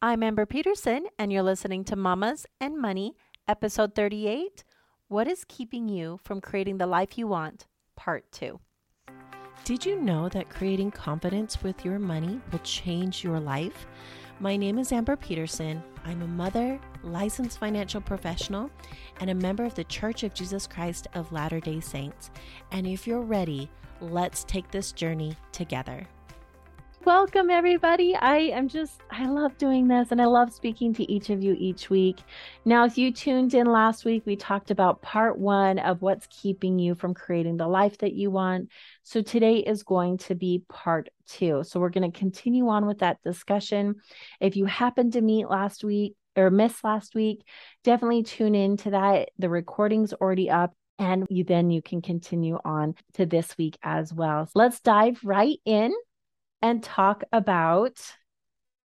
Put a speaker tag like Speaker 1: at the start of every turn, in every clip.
Speaker 1: I'm Amber Peterson, and you're listening to Mamas and Money, episode 38 What is Keeping You from Creating the Life You Want, part 2. Did you know that creating confidence with your money will change your life? My name is Amber Peterson. I'm a mother, licensed financial professional, and a member of the Church of Jesus Christ of Latter day Saints. And if you're ready, let's take this journey together. Welcome, everybody. I am just, I love doing this and I love speaking to each of you each week. Now, if you tuned in last week, we talked about part one of what's keeping you from creating the life that you want. So today is going to be part two. So we're going to continue on with that discussion. If you happened to meet last week, or miss last week, definitely tune in to that. The recording's already up and you then you can continue on to this week as well. So let's dive right in and talk about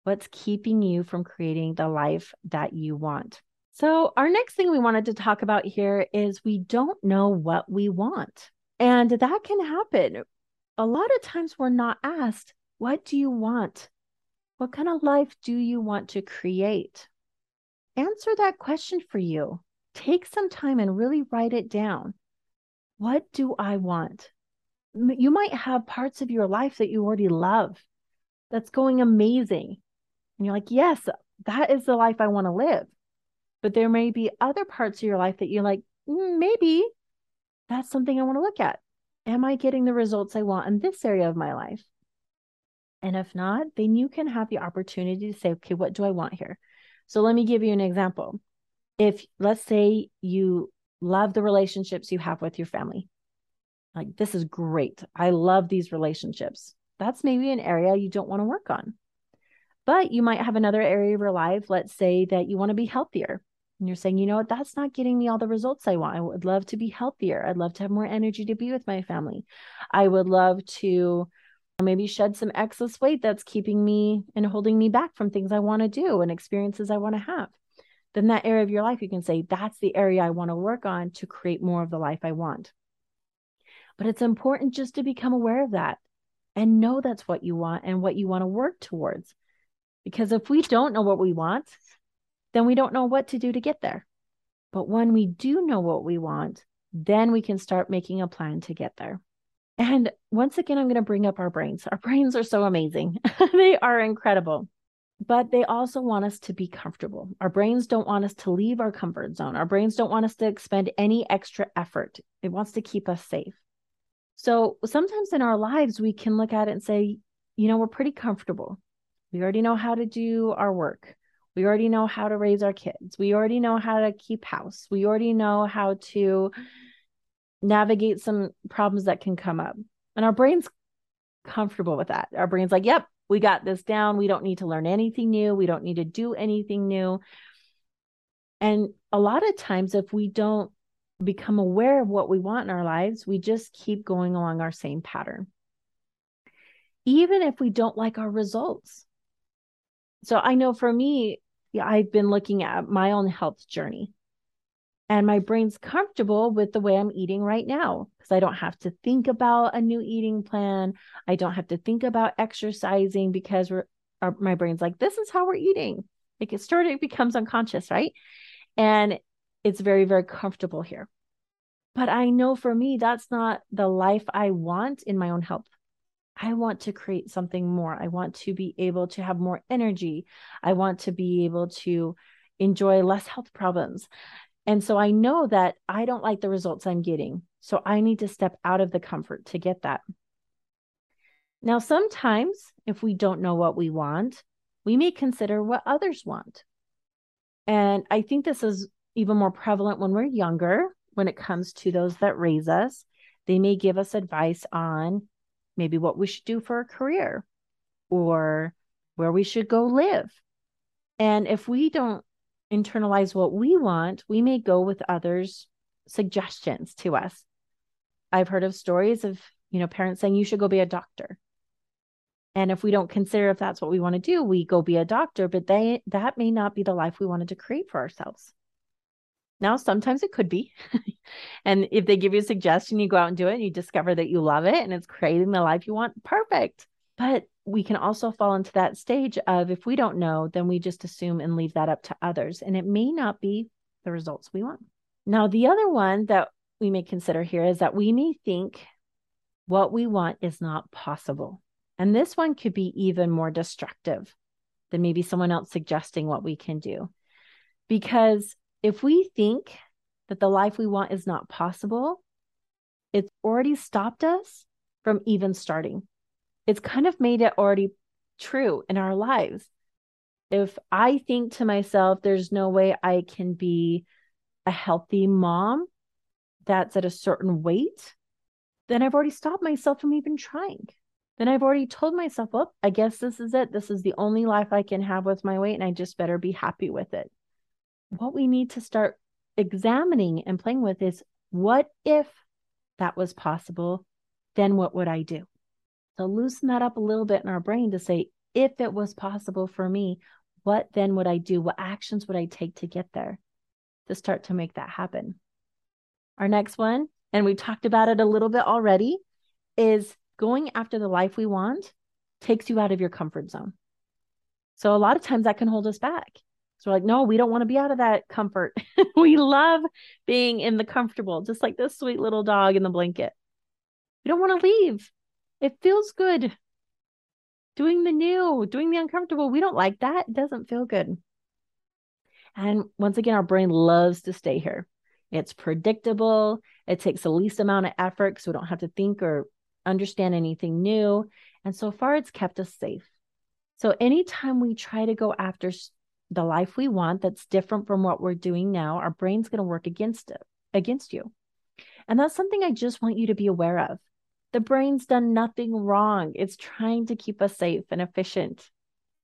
Speaker 1: what's keeping you from creating the life that you want. So, our next thing we wanted to talk about here is we don't know what we want. And that can happen. A lot of times we're not asked, What do you want? What kind of life do you want to create? Answer that question for you. Take some time and really write it down. What do I want? You might have parts of your life that you already love that's going amazing. And you're like, yes, that is the life I want to live. But there may be other parts of your life that you're like, mm, maybe that's something I want to look at. Am I getting the results I want in this area of my life? And if not, then you can have the opportunity to say, okay, what do I want here? So let me give you an example. If let's say you love the relationships you have with your family, like, this is great. I love these relationships. That's maybe an area you don't want to work on. But you might have another area of your life, let's say that you want to be healthier. And you're saying, you know what, that's not getting me all the results I want. I would love to be healthier. I'd love to have more energy to be with my family. I would love to maybe shed some excess weight that's keeping me and holding me back from things I want to do and experiences I want to have. Then that area of your life, you can say, that's the area I want to work on to create more of the life I want. But it's important just to become aware of that and know that's what you want and what you want to work towards. Because if we don't know what we want, then we don't know what to do to get there. But when we do know what we want, then we can start making a plan to get there. And once again, I'm going to bring up our brains. Our brains are so amazing, they are incredible. But they also want us to be comfortable. Our brains don't want us to leave our comfort zone. Our brains don't want us to expend any extra effort. It wants to keep us safe. So sometimes in our lives, we can look at it and say, you know, we're pretty comfortable. We already know how to do our work. We already know how to raise our kids. We already know how to keep house. We already know how to navigate some problems that can come up. And our brain's comfortable with that. Our brain's like, yep, we got this down. We don't need to learn anything new. We don't need to do anything new. And a lot of times, if we don't become aware of what we want in our lives, we just keep going along our same pattern. Even if we don't like our results. So I know for me, I've been looking at my own health journey. And my brain's comfortable with the way I'm eating right now because I don't have to think about a new eating plan. I don't have to think about exercising because we're, our, my brain's like, this is how we're eating. Like it started, it becomes unconscious, right? And it's very, very comfortable here. But I know for me, that's not the life I want in my own health. I want to create something more. I want to be able to have more energy. I want to be able to enjoy less health problems. And so I know that I don't like the results I'm getting. So I need to step out of the comfort to get that. Now, sometimes if we don't know what we want, we may consider what others want. And I think this is even more prevalent when we're younger, when it comes to those that raise us. They may give us advice on maybe what we should do for a career or where we should go live. And if we don't internalize what we want, we may go with others' suggestions to us. I've heard of stories of, you know, parents saying you should go be a doctor. And if we don't consider if that's what we want to do, we go be a doctor, but they that may not be the life we wanted to create for ourselves. Now, sometimes it could be. and if they give you a suggestion, you go out and do it and you discover that you love it and it's creating the life you want, perfect. But we can also fall into that stage of if we don't know, then we just assume and leave that up to others. And it may not be the results we want. Now, the other one that we may consider here is that we may think what we want is not possible. And this one could be even more destructive than maybe someone else suggesting what we can do. Because if we think that the life we want is not possible, it's already stopped us from even starting. It's kind of made it already true in our lives. If I think to myself, there's no way I can be a healthy mom that's at a certain weight, then I've already stopped myself from even trying. Then I've already told myself, well, I guess this is it. This is the only life I can have with my weight, and I just better be happy with it. What we need to start examining and playing with is what if that was possible? Then what would I do? So loosen that up a little bit in our brain to say, if it was possible for me, what then would I do? What actions would I take to get there to start to make that happen? Our next one, and we talked about it a little bit already, is going after the life we want takes you out of your comfort zone. So a lot of times that can hold us back. So we're like, no, we don't want to be out of that comfort. we love being in the comfortable, just like this sweet little dog in the blanket. We don't want to leave. It feels good. Doing the new, doing the uncomfortable, we don't like that. It doesn't feel good. And once again, our brain loves to stay here. It's predictable. It takes the least amount of effort so we don't have to think or understand anything new. And so far, it's kept us safe. So anytime we try to go after the life we want that's different from what we're doing now, our brain's going to work against it, against you. And that's something I just want you to be aware of. The brain's done nothing wrong. It's trying to keep us safe and efficient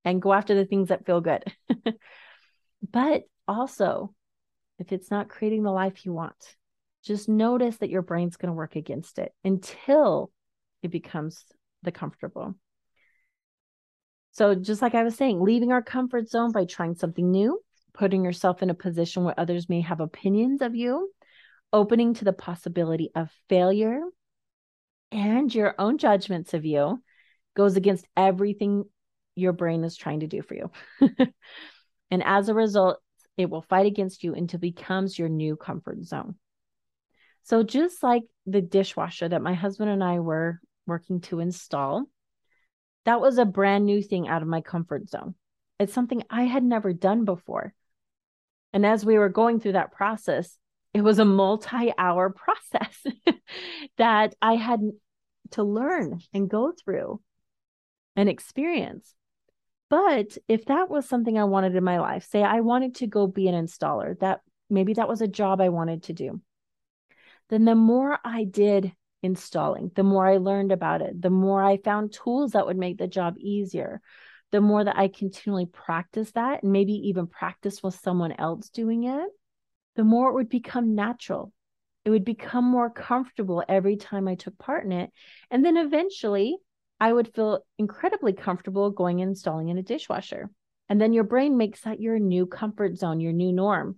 Speaker 1: and go after the things that feel good. but also, if it's not creating the life you want, just notice that your brain's going to work against it until it becomes the comfortable. So, just like I was saying, leaving our comfort zone by trying something new, putting yourself in a position where others may have opinions of you, opening to the possibility of failure and your own judgments of you goes against everything your brain is trying to do for you. and as a result, it will fight against you until it becomes your new comfort zone. So, just like the dishwasher that my husband and I were working to install, that was a brand new thing out of my comfort zone. It's something I had never done before. And as we were going through that process, it was a multi hour process that I had to learn and go through and experience. But if that was something I wanted in my life, say I wanted to go be an installer, that maybe that was a job I wanted to do, then the more I did installing, the more I learned about it, the more I found tools that would make the job easier, the more that I continually practice that and maybe even practice with someone else doing it, the more it would become natural. It would become more comfortable every time I took part in it. And then eventually I would feel incredibly comfortable going and installing in a dishwasher. And then your brain makes that your new comfort zone, your new norm.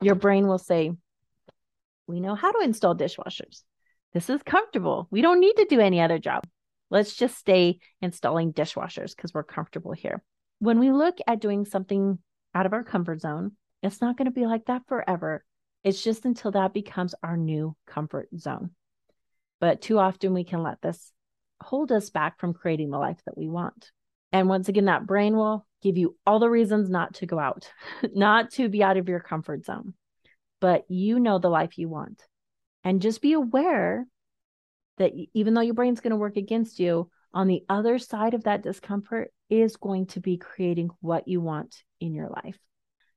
Speaker 1: Your brain will say, We know how to install dishwashers. This is comfortable. We don't need to do any other job. Let's just stay installing dishwashers because we're comfortable here. When we look at doing something out of our comfort zone, it's not going to be like that forever. It's just until that becomes our new comfort zone. But too often we can let this hold us back from creating the life that we want. And once again, that brain will give you all the reasons not to go out, not to be out of your comfort zone. But you know the life you want. And just be aware that even though your brain's going to work against you, on the other side of that discomfort is going to be creating what you want in your life.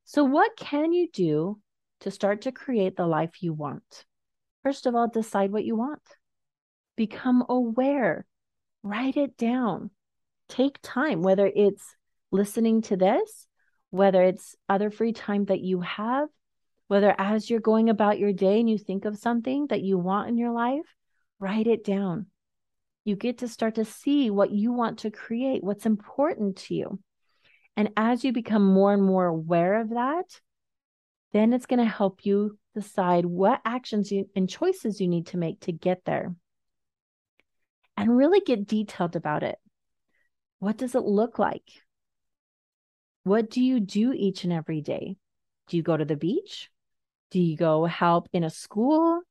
Speaker 1: So, what can you do to start to create the life you want? First of all, decide what you want, become aware, write it down, take time, whether it's listening to this, whether it's other free time that you have, whether as you're going about your day and you think of something that you want in your life, write it down. You get to start to see what you want to create, what's important to you. And as you become more and more aware of that, then it's going to help you decide what actions you, and choices you need to make to get there. And really get detailed about it. What does it look like? What do you do each and every day? Do you go to the beach? Do you go help in a school?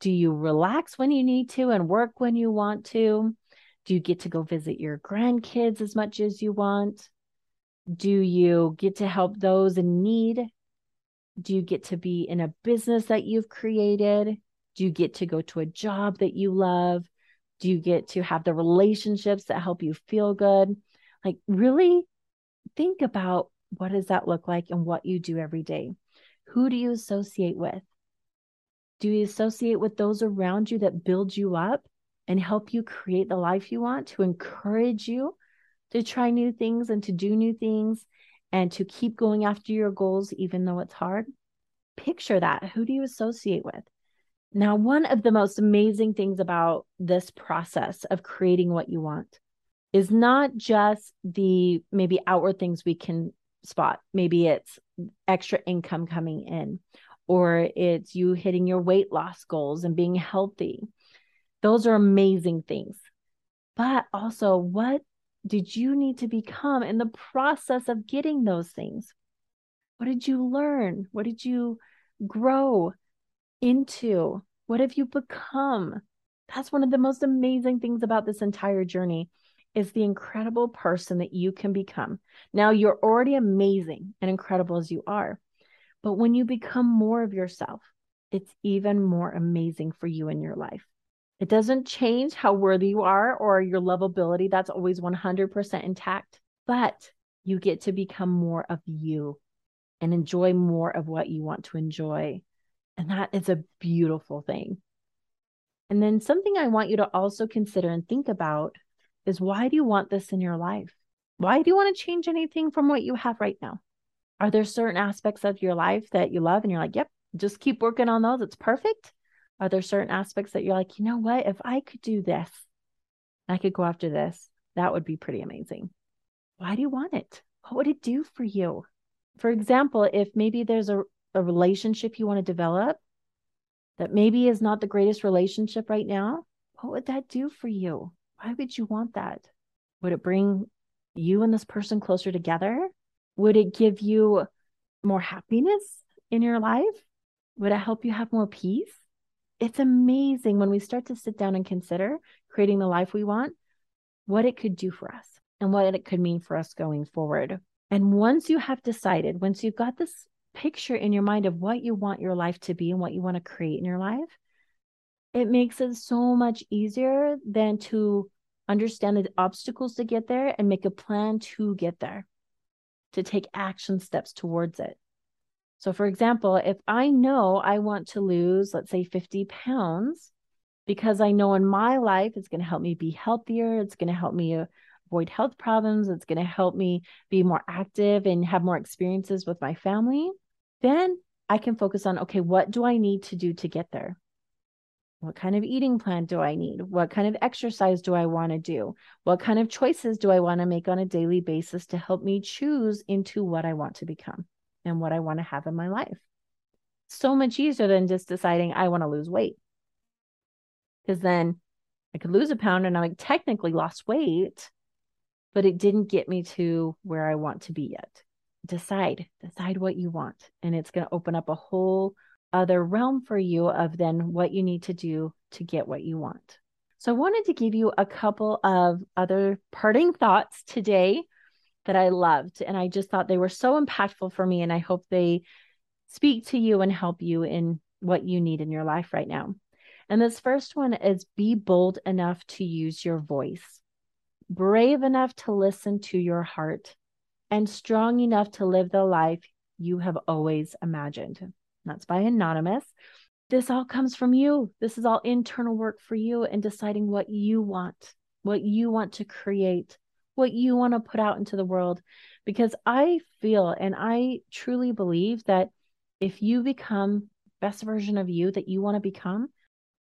Speaker 1: Do you relax when you need to and work when you want to? Do you get to go visit your grandkids as much as you want? Do you get to help those in need? Do you get to be in a business that you've created? Do you get to go to a job that you love? Do you get to have the relationships that help you feel good? Like, really think about what does that look like and what you do every day. Who do you associate with? Do you associate with those around you that build you up and help you create the life you want, to encourage you to try new things and to do new things and to keep going after your goals, even though it's hard? Picture that. Who do you associate with? Now, one of the most amazing things about this process of creating what you want is not just the maybe outward things we can spot. Maybe it's extra income coming in, or it's you hitting your weight loss goals and being healthy. Those are amazing things. But also, what did you need to become in the process of getting those things? What did you learn? What did you grow into? What have you become? That's one of the most amazing things about this entire journey is the incredible person that you can become. Now you're already amazing and incredible as you are. But when you become more of yourself, it's even more amazing for you in your life. It doesn't change how worthy you are or your lovability. That's always 100% intact. But you get to become more of you and enjoy more of what you want to enjoy. And that is a beautiful thing. And then something I want you to also consider and think about is why do you want this in your life? Why do you want to change anything from what you have right now? Are there certain aspects of your life that you love and you're like, yep, just keep working on those. It's perfect. Are there certain aspects that you're like, you know what? If I could do this, I could go after this, that would be pretty amazing. Why do you want it? What would it do for you? For example, if maybe there's a, a relationship you want to develop that maybe is not the greatest relationship right now, what would that do for you? Why would you want that? Would it bring you and this person closer together? Would it give you more happiness in your life? Would it help you have more peace? It's amazing when we start to sit down and consider creating the life we want, what it could do for us and what it could mean for us going forward. And once you have decided, once you've got this picture in your mind of what you want your life to be and what you want to create in your life, it makes it so much easier than to understand the obstacles to get there and make a plan to get there, to take action steps towards it. So, for example, if I know I want to lose, let's say 50 pounds, because I know in my life it's going to help me be healthier, it's going to help me uh, avoid health problems, it's going to help me be more active and have more experiences with my family, then I can focus on okay, what do I need to do to get there? What kind of eating plan do I need? What kind of exercise do I want to do? What kind of choices do I want to make on a daily basis to help me choose into what I want to become and what I want to have in my life? So much easier than just deciding I want to lose weight. Because then I could lose a pound and I like technically lost weight, but it didn't get me to where I want to be yet. Decide, decide what you want. And it's going to open up a whole other realm for you of then what you need to do to get what you want. So I wanted to give you a couple of other parting thoughts today that I loved. And I just thought they were so impactful for me. And I hope they speak to you and help you in what you need in your life right now. And this first one is be bold enough to use your voice, brave enough to listen to your heart, and strong enough to live the life you have always imagined. That's by Anonymous. This all comes from you. This is all internal work for you and deciding what you want, what you want to create, what you want to put out into the world. Because I feel and I truly believe that if you become best version of you that you want to become,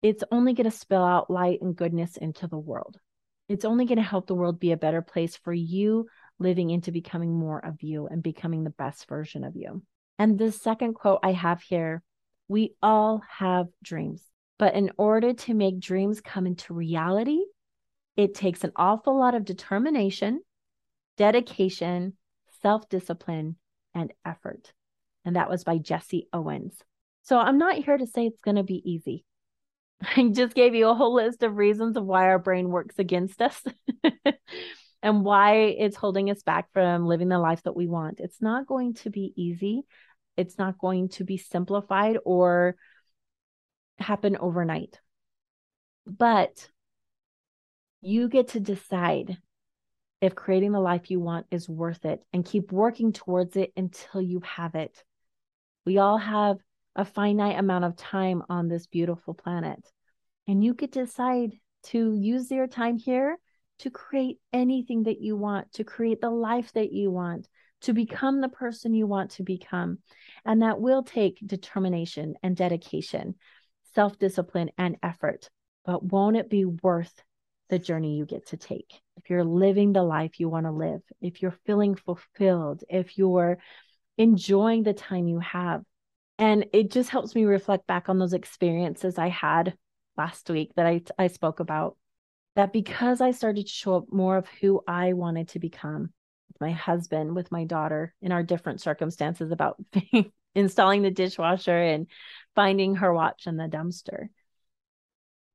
Speaker 1: it's only going to spill out light and goodness into the world. It's only going to help the world be a better place for you living into becoming more of you and becoming the best version of you. And the second quote I have here we all have dreams, but in order to make dreams come into reality, it takes an awful lot of determination, dedication, self discipline, and effort. And that was by Jesse Owens. So I'm not here to say it's going to be easy. I just gave you a whole list of reasons of why our brain works against us and why it's holding us back from living the life that we want. It's not going to be easy. It's not going to be simplified or happen overnight. But you get to decide if creating the life you want is worth it and keep working towards it until you have it. We all have a finite amount of time on this beautiful planet. And you get to decide to use your time here to create anything that you want, to create the life that you want, to become the person you want to become. And that will take determination and dedication, self discipline and effort. But won't it be worth the journey you get to take? If you're living the life you want to live, if you're feeling fulfilled, if you're enjoying the time you have. And it just helps me reflect back on those experiences I had last week that I, I spoke about. That because I started to show up more of who I wanted to become, with my husband, with my daughter, in our different circumstances about installing the dishwasher and finding her watch in the dumpster.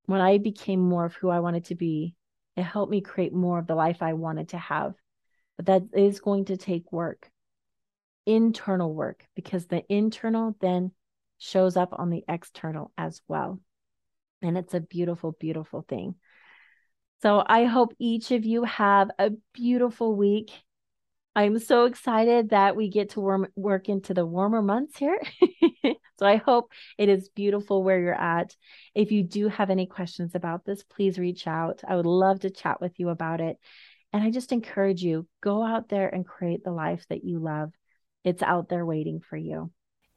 Speaker 1: When I became more of who I wanted to be, it helped me create more of the life I wanted to have. But that is going to take work, internal work, because the internal then shows up on the external as well. And it's a beautiful, beautiful thing. So I hope each of you have a beautiful week. I'm so excited that we get to warm, work into the warmer months here. so I hope it is beautiful where you're at. If you do have any questions about this, please reach out. I would love to chat with you about it. And I just encourage you go out there and create the life that you love. It's out there waiting for you.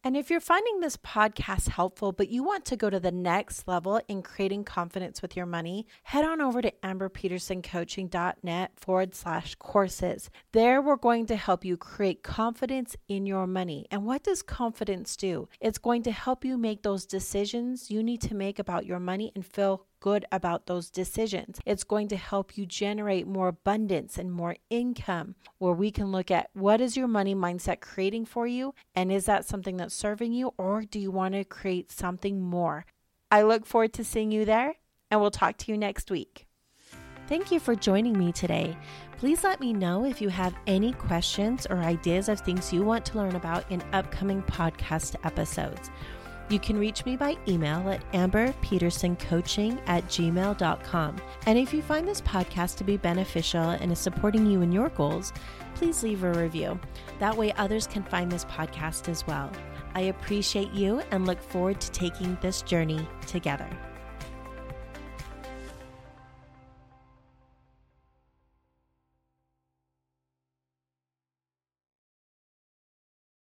Speaker 2: And if you're finding this podcast helpful, but you want to go to the next level in creating confidence with your money, head on over to amberpetersoncoaching.net forward slash courses. There, we're going to help you create confidence in your money. And what does confidence do? It's going to help you make those decisions you need to make about your money and feel good about those decisions. It's going to help you generate more abundance and more income, where we can look at what is your money mindset creating for you? And is that something that's serving you, or do you want to create something more? I look forward to seeing you there, and we'll talk to you next week.
Speaker 1: Thank you for joining me today. Please let me know if you have any questions or ideas of things you want to learn about in upcoming podcast episodes. You can reach me by email at amberpetersoncoaching at gmail.com. And if you find this podcast to be beneficial and is supporting you in your goals, please leave a review. That way, others can find this podcast as well. I appreciate you and look forward to taking this journey together.